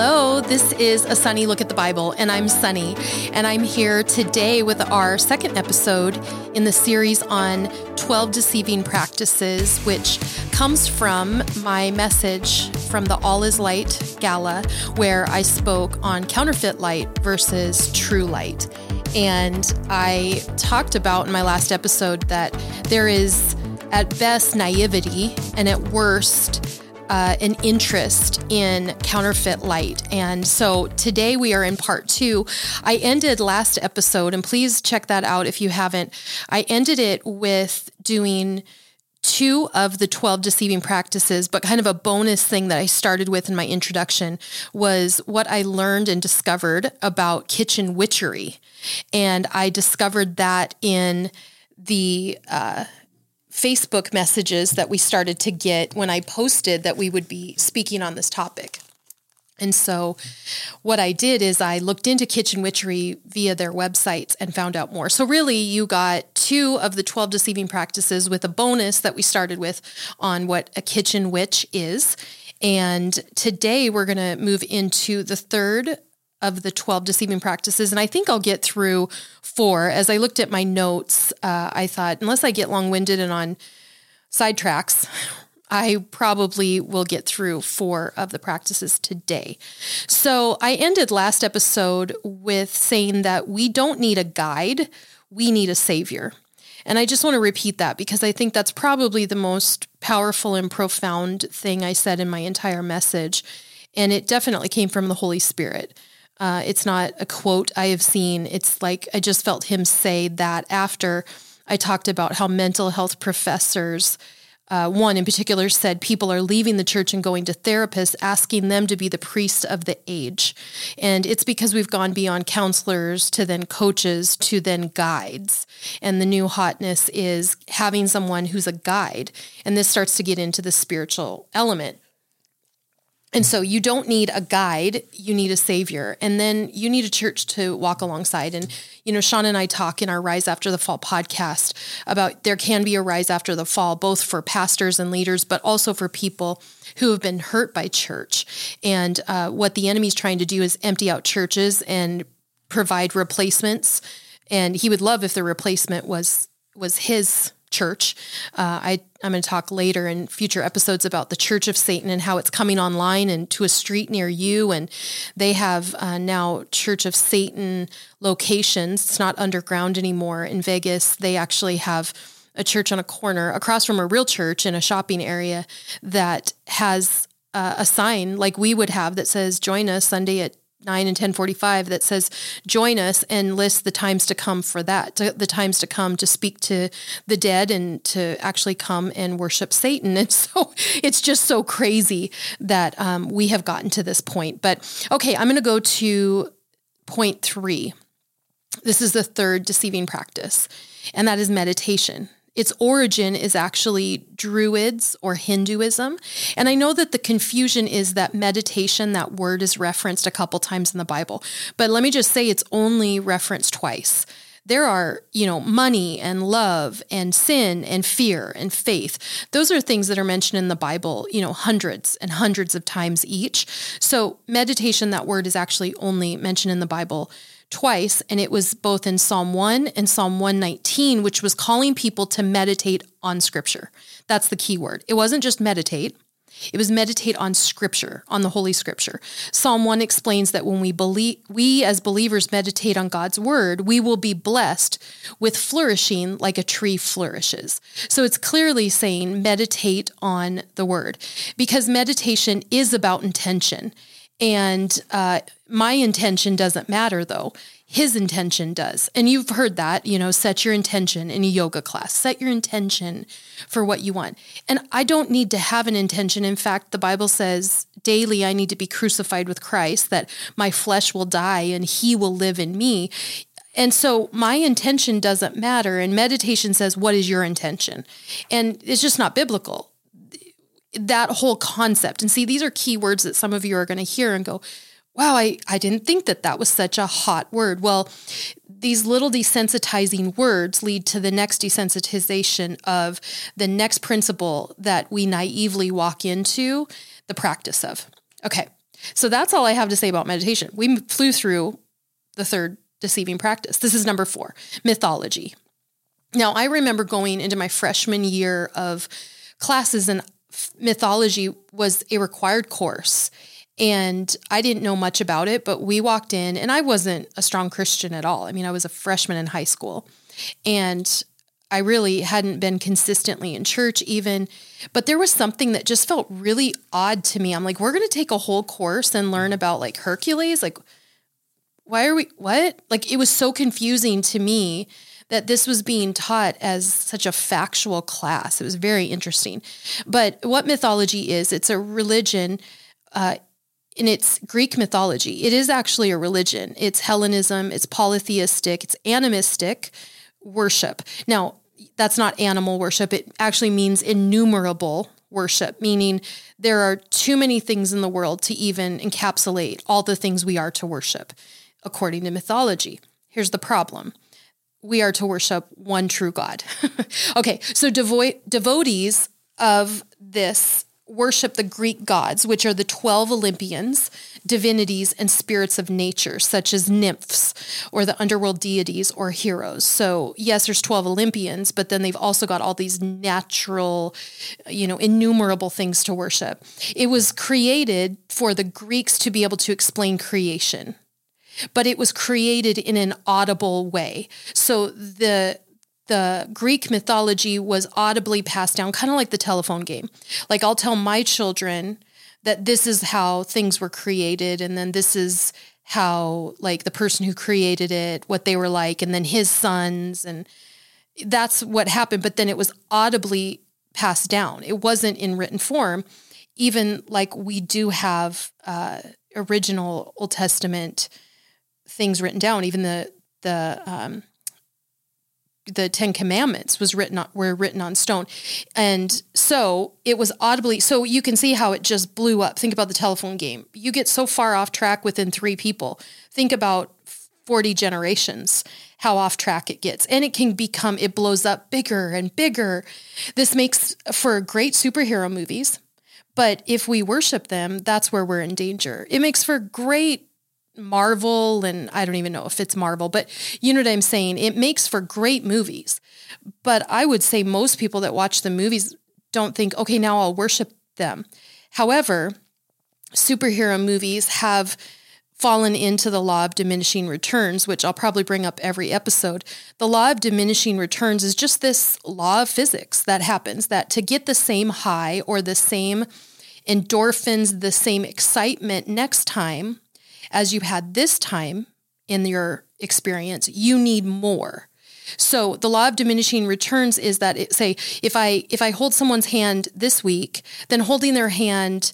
Hello, this is a Sunny Look at the Bible, and I'm Sonny, and I'm here today with our second episode in the series on 12 deceiving practices, which comes from my message from the All is Light Gala, where I spoke on counterfeit light versus true light. And I talked about in my last episode that there is, at best, naivety, and at worst, uh, an interest in counterfeit light. And so today we are in part two. I ended last episode, and please check that out if you haven't. I ended it with doing two of the 12 deceiving practices, but kind of a bonus thing that I started with in my introduction was what I learned and discovered about kitchen witchery. And I discovered that in the uh, Facebook messages that we started to get when I posted that we would be speaking on this topic. And so, what I did is I looked into kitchen witchery via their websites and found out more. So, really, you got two of the 12 deceiving practices with a bonus that we started with on what a kitchen witch is. And today, we're going to move into the third of the 12 deceiving practices. And I think I'll get through four. As I looked at my notes, uh, I thought, unless I get long winded and on sidetracks, I probably will get through four of the practices today. So I ended last episode with saying that we don't need a guide, we need a savior. And I just want to repeat that because I think that's probably the most powerful and profound thing I said in my entire message. And it definitely came from the Holy Spirit. Uh, it's not a quote I have seen. It's like I just felt him say that after I talked about how mental health professors, uh, one in particular, said people are leaving the church and going to therapists, asking them to be the priest of the age. And it's because we've gone beyond counselors to then coaches to then guides. And the new hotness is having someone who's a guide. And this starts to get into the spiritual element. And so you don't need a guide, you need a savior. And then you need a church to walk alongside. And, you know, Sean and I talk in our Rise After the Fall podcast about there can be a rise after the fall, both for pastors and leaders, but also for people who have been hurt by church. And uh, what the enemy's trying to do is empty out churches and provide replacements. And he would love if the replacement was was his church. Uh, I, I'm going to talk later in future episodes about the Church of Satan and how it's coming online and to a street near you. And they have uh, now Church of Satan locations. It's not underground anymore in Vegas. They actually have a church on a corner across from a real church in a shopping area that has uh, a sign like we would have that says, Join us Sunday at 9 and 1045 that says join us and list the times to come for that to, the times to come to speak to the dead and to actually come and worship satan. And so it's just so crazy that um, we have gotten to this point. But okay i'm going to go to point three. This is the third deceiving practice and that is meditation its origin is actually Druids or Hinduism. And I know that the confusion is that meditation, that word is referenced a couple times in the Bible. But let me just say it's only referenced twice. There are, you know, money and love and sin and fear and faith. Those are things that are mentioned in the Bible, you know, hundreds and hundreds of times each. So meditation, that word is actually only mentioned in the Bible twice, and it was both in Psalm 1 and Psalm 119, which was calling people to meditate on scripture. That's the key word. It wasn't just meditate. It was meditate on scripture, on the holy scripture. Psalm 1 explains that when we believe we as believers meditate on God's word, we will be blessed with flourishing like a tree flourishes. So it's clearly saying meditate on the word because meditation is about intention. And uh, my intention doesn't matter though. His intention does. And you've heard that, you know, set your intention in a yoga class, set your intention for what you want. And I don't need to have an intention. In fact, the Bible says daily I need to be crucified with Christ, that my flesh will die and he will live in me. And so my intention doesn't matter. And meditation says, What is your intention? And it's just not biblical that whole concept. And see, these are key words that some of you are going to hear and go, wow, I, I didn't think that that was such a hot word. Well, these little desensitizing words lead to the next desensitization of the next principle that we naively walk into the practice of. Okay, So that's all I have to say about meditation. We flew through the third deceiving practice. This is number four mythology. Now, I remember going into my freshman year of classes, and mythology was a required course. And I didn't know much about it, but we walked in, and I wasn't a strong Christian at all. I mean, I was a freshman in high school. And I really hadn't been consistently in church even, but there was something that just felt really odd to me. I'm like, we're going to take a whole course and learn about like Hercules. Like, why are we, what? Like, it was so confusing to me that this was being taught as such a factual class. It was very interesting. But what mythology is, it's a religion. Uh, in its Greek mythology, it is actually a religion. It's Hellenism, it's polytheistic, it's animistic, worship. Now, that's not animal worship. It actually means innumerable worship, meaning there are too many things in the world to even encapsulate all the things we are to worship, according to mythology. Here's the problem we are to worship one true God. okay, so devo- devotees of this worship the Greek gods, which are the 12 Olympians, divinities, and spirits of nature, such as nymphs or the underworld deities or heroes. So, yes, there's 12 Olympians, but then they've also got all these natural, you know, innumerable things to worship. It was created for the Greeks to be able to explain creation. But it was created in an audible way. So the the Greek mythology was audibly passed down, kind of like the telephone game. Like I'll tell my children that this is how things were created, and then this is how like the person who created it, what they were like, and then his sons, and that's what happened. But then it was audibly passed down. It wasn't in written form, even like we do have uh, original Old Testament things written down. Even the the um, the Ten Commandments was written on, were written on stone, and so it was audibly. So you can see how it just blew up. Think about the telephone game. You get so far off track within three people. Think about forty generations. How off track it gets, and it can become. It blows up bigger and bigger. This makes for great superhero movies, but if we worship them, that's where we're in danger. It makes for great Marvel and I don't even know if it's Marvel, but you know what I'm saying? It makes for great movies. But I would say most people that watch the movies don't think, okay, now I'll worship them. However, superhero movies have fallen into the law of diminishing returns, which I'll probably bring up every episode. The law of diminishing returns is just this law of physics that happens that to get the same high or the same endorphins, the same excitement next time, as you had this time in your experience, you need more. So the law of diminishing returns is that it, say if I if I hold someone's hand this week, then holding their hand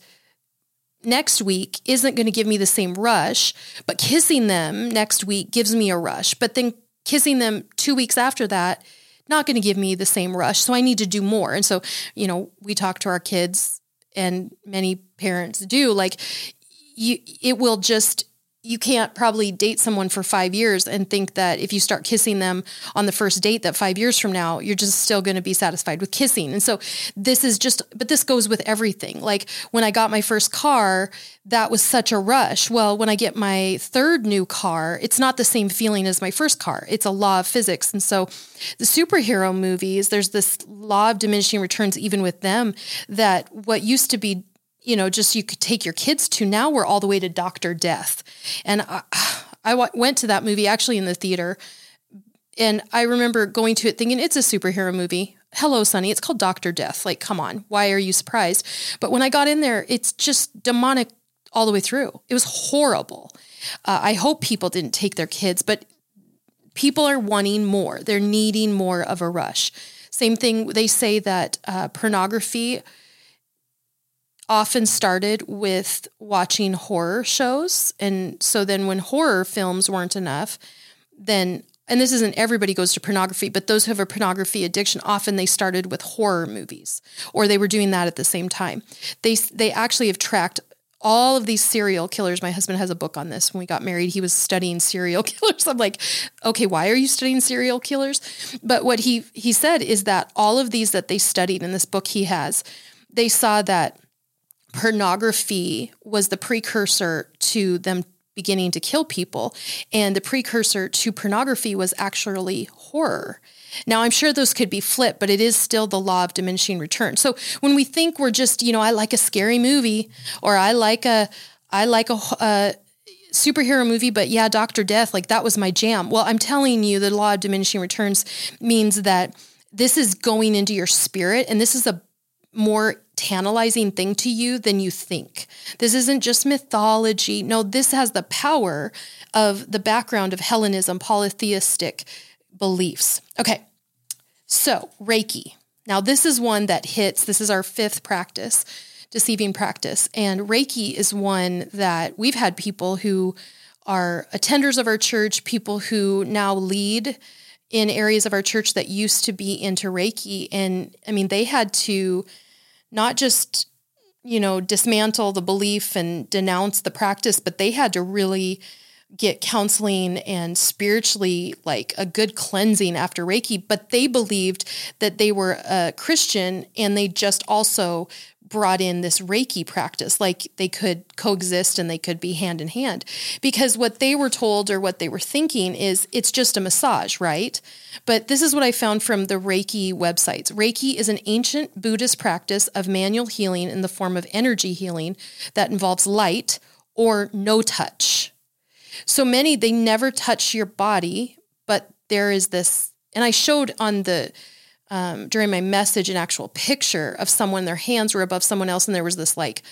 next week isn't going to give me the same rush, but kissing them next week gives me a rush. But then kissing them 2 weeks after that not going to give me the same rush. So I need to do more. And so, you know, we talk to our kids and many parents do like you it will just you can't probably date someone for five years and think that if you start kissing them on the first date that five years from now you're just still going to be satisfied with kissing. And so this is just but this goes with everything. Like when i got my first car that was such a rush. Well when i get my third new car it's not the same feeling as my first car. It's a law of physics. And so the superhero movies there's this law of diminishing returns even with them that what used to be you know, just you could take your kids to. Now we're all the way to Doctor Death. And I, I w- went to that movie actually in the theater. And I remember going to it thinking it's a superhero movie. Hello, Sonny. It's called Doctor Death. Like, come on. Why are you surprised? But when I got in there, it's just demonic all the way through. It was horrible. Uh, I hope people didn't take their kids, but people are wanting more. They're needing more of a rush. Same thing, they say that uh, pornography often started with watching horror shows. And so then when horror films weren't enough, then and this isn't everybody goes to pornography, but those who have a pornography addiction often they started with horror movies or they were doing that at the same time. They they actually have tracked all of these serial killers. My husband has a book on this. When we got married, he was studying serial killers. I'm like, okay, why are you studying serial killers? But what he he said is that all of these that they studied in this book he has, they saw that pornography was the precursor to them beginning to kill people. And the precursor to pornography was actually horror. Now, I'm sure those could be flipped, but it is still the law of diminishing return. So when we think we're just, you know, I like a scary movie or I like a, I like a, a superhero movie, but yeah, Dr. Death, like that was my jam. Well, I'm telling you, the law of diminishing returns means that this is going into your spirit and this is a more tantalizing thing to you than you think. This isn't just mythology. No, this has the power of the background of Hellenism, polytheistic beliefs. Okay, so Reiki. Now, this is one that hits, this is our fifth practice, deceiving practice. And Reiki is one that we've had people who are attenders of our church, people who now lead in areas of our church that used to be into Reiki. And I mean, they had to not just, you know, dismantle the belief and denounce the practice, but they had to really get counseling and spiritually like a good cleansing after Reiki, but they believed that they were a Christian and they just also brought in this Reiki practice, like they could coexist and they could be hand in hand. Because what they were told or what they were thinking is it's just a massage, right? But this is what I found from the Reiki websites. Reiki is an ancient Buddhist practice of manual healing in the form of energy healing that involves light or no touch. So many, they never touch your body, but there is this, and I showed on the um, during my message an actual picture of someone, their hands were above someone else, and there was this like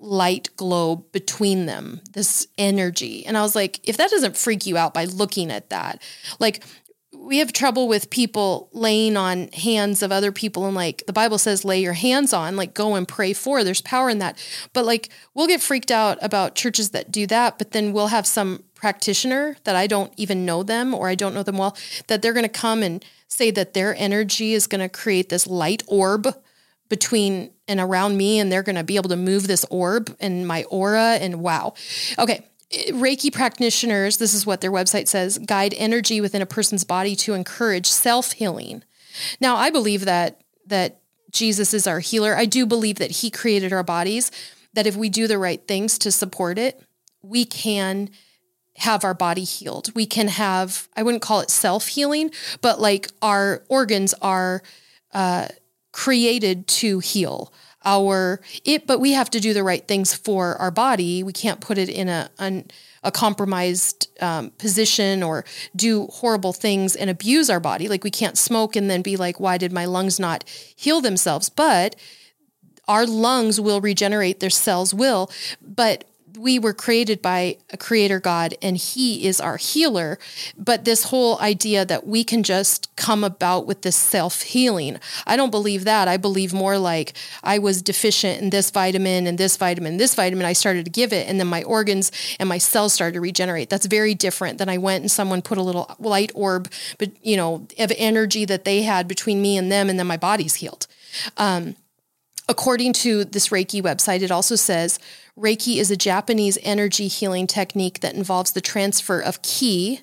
light glow between them, this energy. And I was like, if that doesn't freak you out by looking at that, like we have trouble with people laying on hands of other people and like the bible says lay your hands on like go and pray for there's power in that but like we'll get freaked out about churches that do that but then we'll have some practitioner that i don't even know them or i don't know them well that they're going to come and say that their energy is going to create this light orb between and around me and they're going to be able to move this orb and my aura and wow okay Reiki practitioners, this is what their website says, guide energy within a person's body to encourage self-healing. Now, I believe that that Jesus is our healer. I do believe that he created our bodies, that if we do the right things to support it, we can have our body healed. We can have, I wouldn't call it self-healing, but like our organs are uh, created to heal our it but we have to do the right things for our body. We can't put it in a an, a compromised um, position or do horrible things and abuse our body. Like we can't smoke and then be like why did my lungs not heal themselves? But our lungs will regenerate their cells will. But we were created by a creator God and he is our healer. But this whole idea that we can just come about with this self healing, I don't believe that. I believe more like I was deficient in this vitamin and this vitamin, this vitamin. I started to give it, and then my organs and my cells started to regenerate. That's very different than I went and someone put a little light orb, but you know, of energy that they had between me and them, and then my body's healed. Um, according to this Reiki website, it also says Reiki is a Japanese energy healing technique that involves the transfer of ki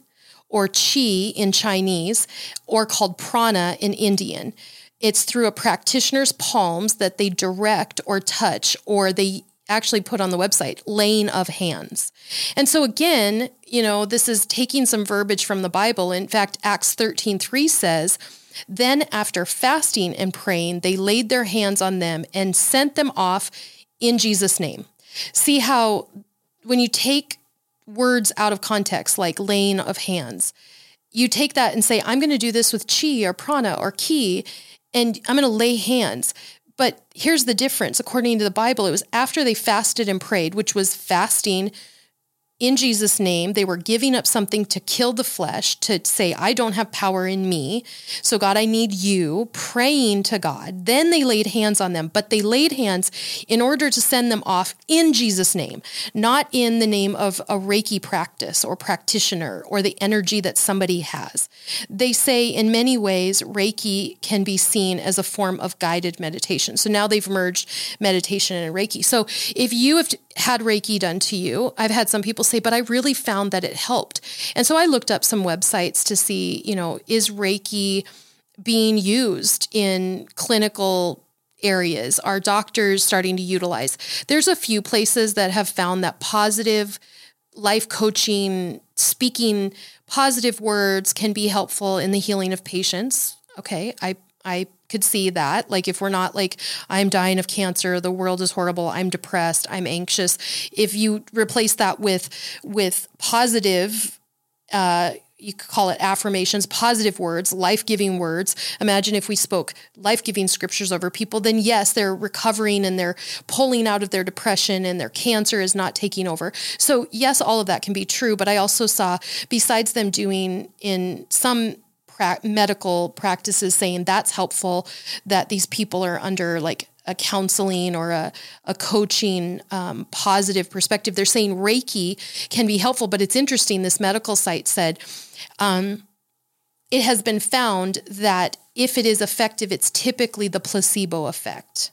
or chi in Chinese or called prana in Indian. It's through a practitioner's palms that they direct or touch or they actually put on the website laying of hands. And so again, you know, this is taking some verbiage from the Bible. In fact, Acts 13:3 says, then after fasting and praying, they laid their hands on them and sent them off in Jesus' name. See how when you take words out of context, like laying of hands, you take that and say, I'm going to do this with chi or prana or ki, and I'm going to lay hands. But here's the difference. According to the Bible, it was after they fasted and prayed, which was fasting in Jesus' name, they were giving up something to kill the flesh, to say, I don't have power in me. So, God, I need you, praying to God. Then they laid hands on them, but they laid hands in order to send them off in Jesus' name, not in the name of a Reiki practice or practitioner or the energy that somebody has. They say in many ways, Reiki can be seen as a form of guided meditation. So now they've merged meditation and Reiki. So if you have had Reiki done to you. I've had some people say, but I really found that it helped. And so I looked up some websites to see, you know, is Reiki being used in clinical areas are doctors starting to utilize? There's a few places that have found that positive life coaching, speaking positive words can be helpful in the healing of patients. Okay, I I could see that. Like if we're not like I'm dying of cancer, the world is horrible, I'm depressed, I'm anxious. If you replace that with with positive uh you could call it affirmations, positive words, life giving words. Imagine if we spoke life giving scriptures over people, then yes, they're recovering and they're pulling out of their depression and their cancer is not taking over. So, yes, all of that can be true. But I also saw, besides them doing in some pra- medical practices saying that's helpful, that these people are under like a counseling or a, a coaching um, positive perspective. They're saying Reiki can be helpful, but it's interesting. This medical site said um, it has been found that if it is effective, it's typically the placebo effect.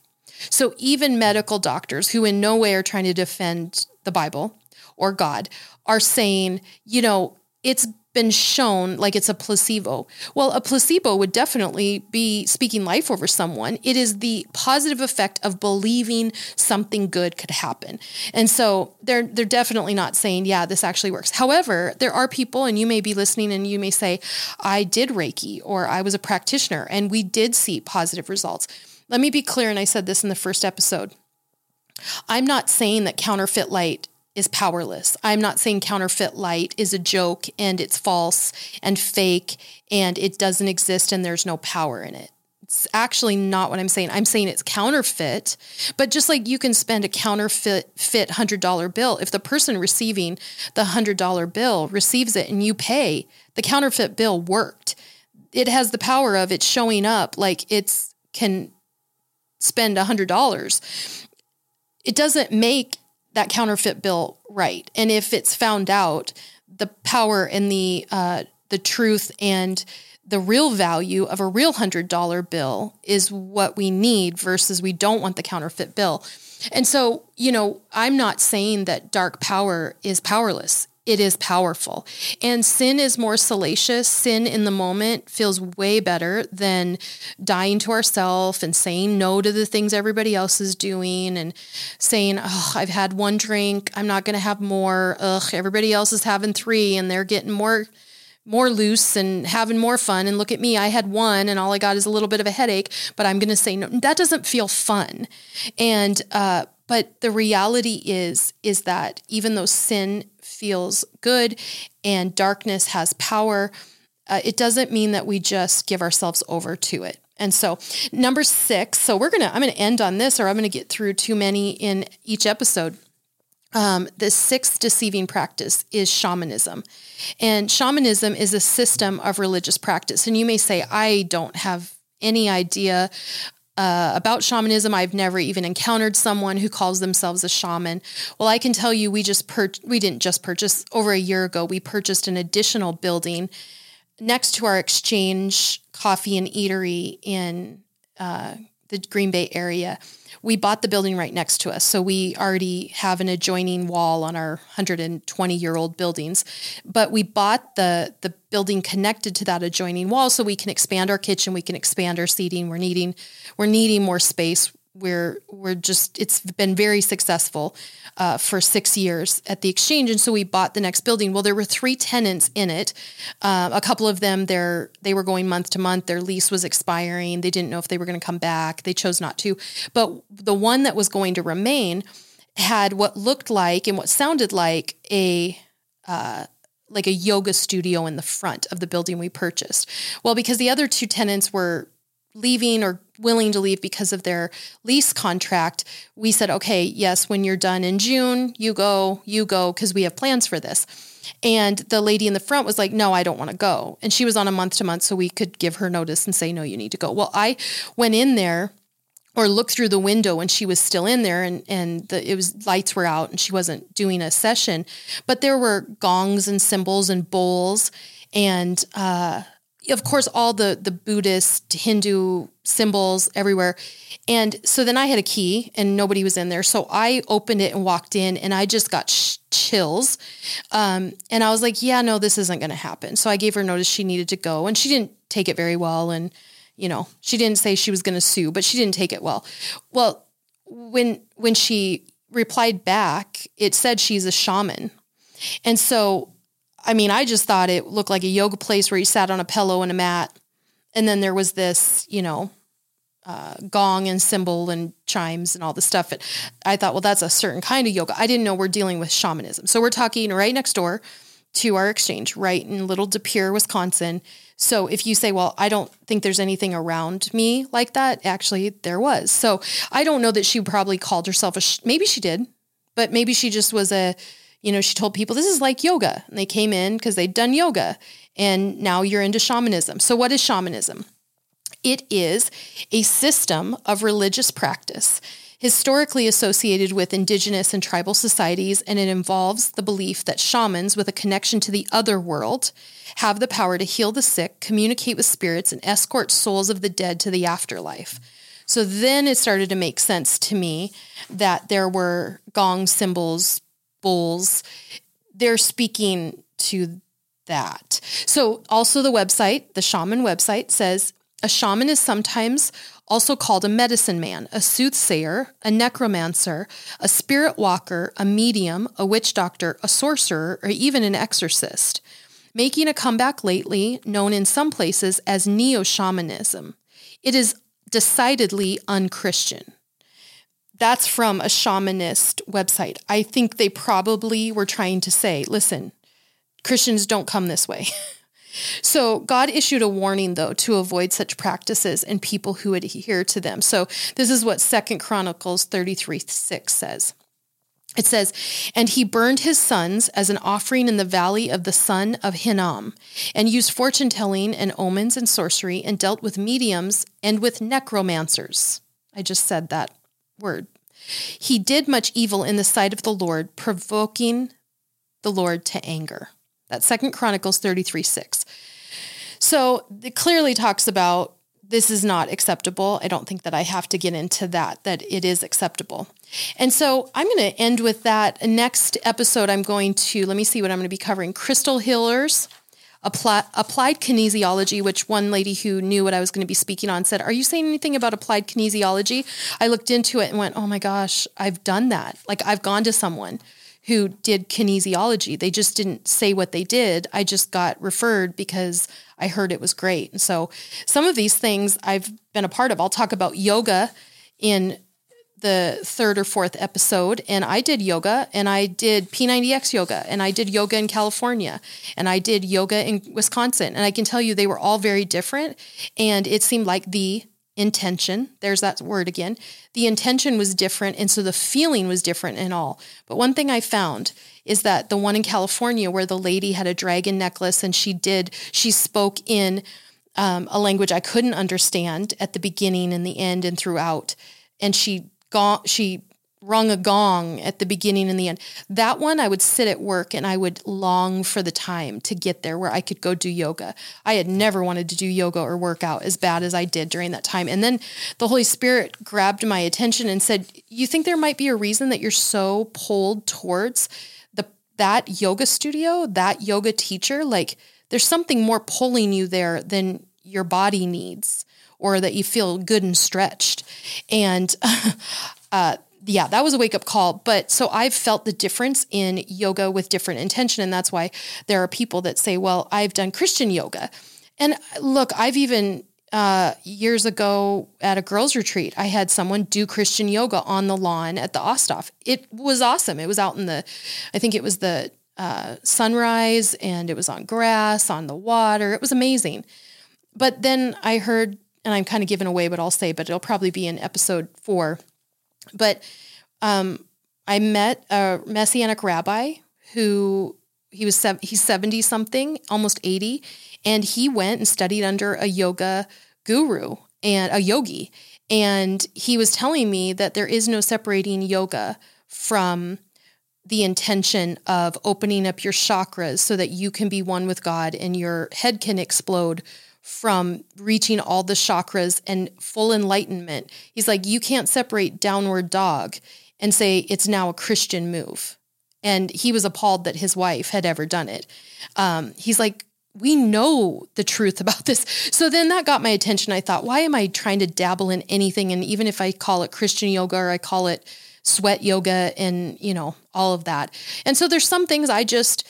So even medical doctors who in no way are trying to defend the Bible or God are saying, you know, it's been shown like it's a placebo. Well, a placebo would definitely be speaking life over someone. It is the positive effect of believing something good could happen. And so they're they're definitely not saying, yeah, this actually works. However, there are people and you may be listening and you may say, I did Reiki or I was a practitioner and we did see positive results. Let me be clear and I said this in the first episode. I'm not saying that counterfeit light is powerless. I'm not saying counterfeit light is a joke and it's false and fake and it doesn't exist and there's no power in it. It's actually not what I'm saying. I'm saying it's counterfeit, but just like you can spend a counterfeit fit $100 bill, if the person receiving the $100 bill receives it and you pay, the counterfeit bill worked. It has the power of it showing up like it's can spend $100. It doesn't make that counterfeit bill right. And if it's found out, the power and the uh, the truth and the real value of a real hundred dollar bill is what we need versus we don't want the counterfeit bill. And so, you know, I'm not saying that dark power is powerless it is powerful. And sin is more salacious. Sin in the moment feels way better than dying to ourselves and saying no to the things everybody else is doing and saying, oh, I've had one drink. I'm not going to have more. Ugh, everybody else is having three and they're getting more more loose and having more fun and look at me i had one and all i got is a little bit of a headache but i'm going to say no that doesn't feel fun and uh, but the reality is is that even though sin feels good and darkness has power, uh, it doesn't mean that we just give ourselves over to it. And so, number six, so we're going to, I'm going to end on this or I'm going to get through too many in each episode. Um, the sixth deceiving practice is shamanism. And shamanism is a system of religious practice. And you may say, I don't have any idea uh, about shamanism. I've never even encountered someone who calls themselves a shaman. Well, I can tell you, we just pur- we didn't just purchase over a year ago. We purchased an additional building next to our exchange coffee and eatery in uh, the Green Bay area we bought the building right next to us. So we already have an adjoining wall on our 120 year old buildings. But we bought the, the building connected to that adjoining wall so we can expand our kitchen, we can expand our seating. We're needing, we're needing more space we're we're just it's been very successful uh, for six years at the exchange. And so we bought the next building. Well there were three tenants in it. Uh, a couple of them they they were going month to month. Their lease was expiring. They didn't know if they were going to come back. They chose not to. But the one that was going to remain had what looked like and what sounded like a uh, like a yoga studio in the front of the building we purchased. Well because the other two tenants were leaving or willing to leave because of their lease contract, we said, okay, yes, when you're done in June, you go, you go, because we have plans for this. And the lady in the front was like, no, I don't want to go. And she was on a month to month, so we could give her notice and say, no, you need to go. Well, I went in there or looked through the window when she was still in there and, and the, it was lights were out and she wasn't doing a session, but there were gongs and cymbals and bowls and, uh, of course, all the the Buddhist, Hindu symbols everywhere. And so then I had a key and nobody was in there. So I opened it and walked in and I just got sh- chills. Um, and I was like, yeah, no, this isn't going to happen. So I gave her notice she needed to go and she didn't take it very well. And, you know, she didn't say she was going to sue, but she didn't take it well. Well, when when she replied back, it said she's a shaman. And so, I mean, I just thought it looked like a yoga place where you sat on a pillow and a mat. And then there was this, you know, uh, gong and cymbal and chimes and all the stuff. And I thought, well, that's a certain kind of yoga. I didn't know we're dealing with shamanism. So we're talking right next door to our exchange, right in Little De Pere, Wisconsin. So if you say, well, I don't think there's anything around me like that, actually there was. So I don't know that she probably called herself a, sh- maybe she did, but maybe she just was a, you know, she told people this is like yoga. And they came in because they'd done yoga and now you're into shamanism. So what is shamanism? It is a system of religious practice historically associated with indigenous and tribal societies, and it involves the belief that shamans with a connection to the other world have the power to heal the sick, communicate with spirits, and escort souls of the dead to the afterlife. So then it started to make sense to me that there were gong cymbals, bowls. They're speaking to that. So also the website, the shaman website says a shaman is sometimes also called a medicine man, a soothsayer, a necromancer, a spirit walker, a medium, a witch doctor, a sorcerer, or even an exorcist, making a comeback lately, known in some places as neo shamanism. It is decidedly unchristian. That's from a shamanist website. I think they probably were trying to say, listen, Christians don't come this way. So God issued a warning though to avoid such practices and people who adhere to them. So this is what Second Chronicles 33 6 says. It says, And he burned his sons as an offering in the valley of the son of Hinnom, and used fortune telling and omens and sorcery, and dealt with mediums and with necromancers. I just said that word. He did much evil in the sight of the Lord, provoking the Lord to anger. That's Second Chronicles 33 6. So it clearly talks about this is not acceptable. I don't think that I have to get into that, that it is acceptable. And so I'm going to end with that. Next episode, I'm going to, let me see what I'm going to be covering crystal healers, apply, applied kinesiology, which one lady who knew what I was going to be speaking on said, Are you saying anything about applied kinesiology? I looked into it and went, Oh my gosh, I've done that. Like I've gone to someone who did kinesiology. They just didn't say what they did. I just got referred because I heard it was great. And so some of these things I've been a part of. I'll talk about yoga in the third or fourth episode and I did yoga and I did P90X yoga and I did yoga in California and I did yoga in Wisconsin and I can tell you they were all very different and it seemed like the intention there's that word again the intention was different and so the feeling was different and all. But one thing i found is that the one in california where the lady had a dragon necklace and she did she spoke in um, a language i couldn't understand at the beginning and the end and throughout and she got she rung a gong at the beginning and the end. That one, I would sit at work and I would long for the time to get there where I could go do yoga. I had never wanted to do yoga or work out as bad as I did during that time. And then the Holy Spirit grabbed my attention and said, You think there might be a reason that you're so pulled towards the that yoga studio, that yoga teacher? Like there's something more pulling you there than your body needs or that you feel good and stretched. And uh, yeah, that was a wake up call. But so I've felt the difference in yoga with different intention. And that's why there are people that say, well, I've done Christian yoga. And look, I've even uh, years ago at a girls' retreat, I had someone do Christian yoga on the lawn at the Osthoff. It was awesome. It was out in the, I think it was the uh, sunrise and it was on grass, on the water. It was amazing. But then I heard, and I'm kind of giving away, but I'll say, but it'll probably be in episode four but um, I met a messianic rabbi who he was he's 70 something, almost 80, and he went and studied under a yoga guru and a yogi. And he was telling me that there is no separating yoga from the intention of opening up your chakras so that you can be one with God and your head can explode from reaching all the chakras and full enlightenment. He's like, you can't separate downward dog and say it's now a Christian move. And he was appalled that his wife had ever done it. Um, he's like, we know the truth about this. So then that got my attention. I thought, why am I trying to dabble in anything? And even if I call it Christian yoga or I call it sweat yoga and, you know, all of that. And so there's some things I just,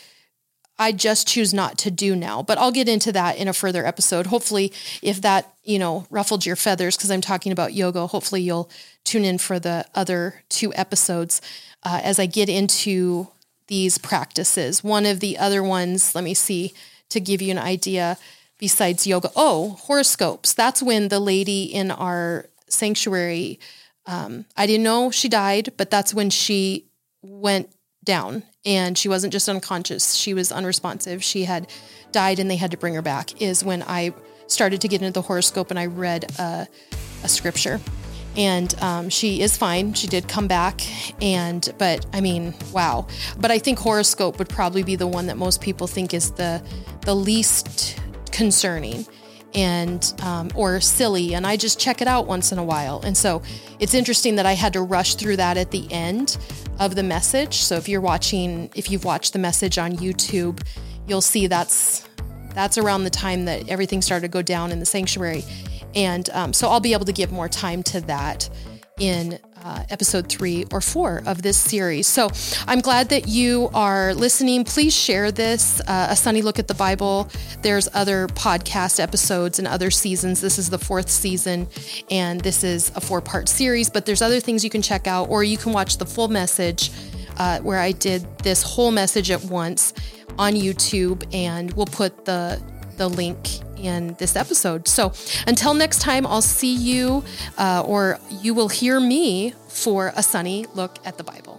I just choose not to do now, but I'll get into that in a further episode. Hopefully, if that, you know, ruffled your feathers because I'm talking about yoga, hopefully you'll tune in for the other two episodes uh, as I get into these practices. One of the other ones, let me see, to give you an idea besides yoga. Oh, horoscopes. That's when the lady in our sanctuary, um, I didn't know she died, but that's when she went down and she wasn't just unconscious, she was unresponsive. She had died and they had to bring her back, is when I started to get into the horoscope and I read a, a scripture. And um, she is fine. She did come back, and but I mean, wow. But I think horoscope would probably be the one that most people think is the the least concerning and um, or silly and i just check it out once in a while and so it's interesting that i had to rush through that at the end of the message. So if you're watching, if you've watched the message on YouTube, you'll see that's that's around the time that everything started to go down in the sanctuary. And um, so I'll be able to give more time to that in uh, episode three or four of this series. So I'm glad that you are listening. Please share this, uh, A Sunny Look at the Bible. There's other podcast episodes and other seasons. This is the fourth season, and this is a four part series, but there's other things you can check out, or you can watch the full message uh, where I did this whole message at once on YouTube, and we'll put the the link in this episode. So until next time, I'll see you uh, or you will hear me for a sunny look at the Bible.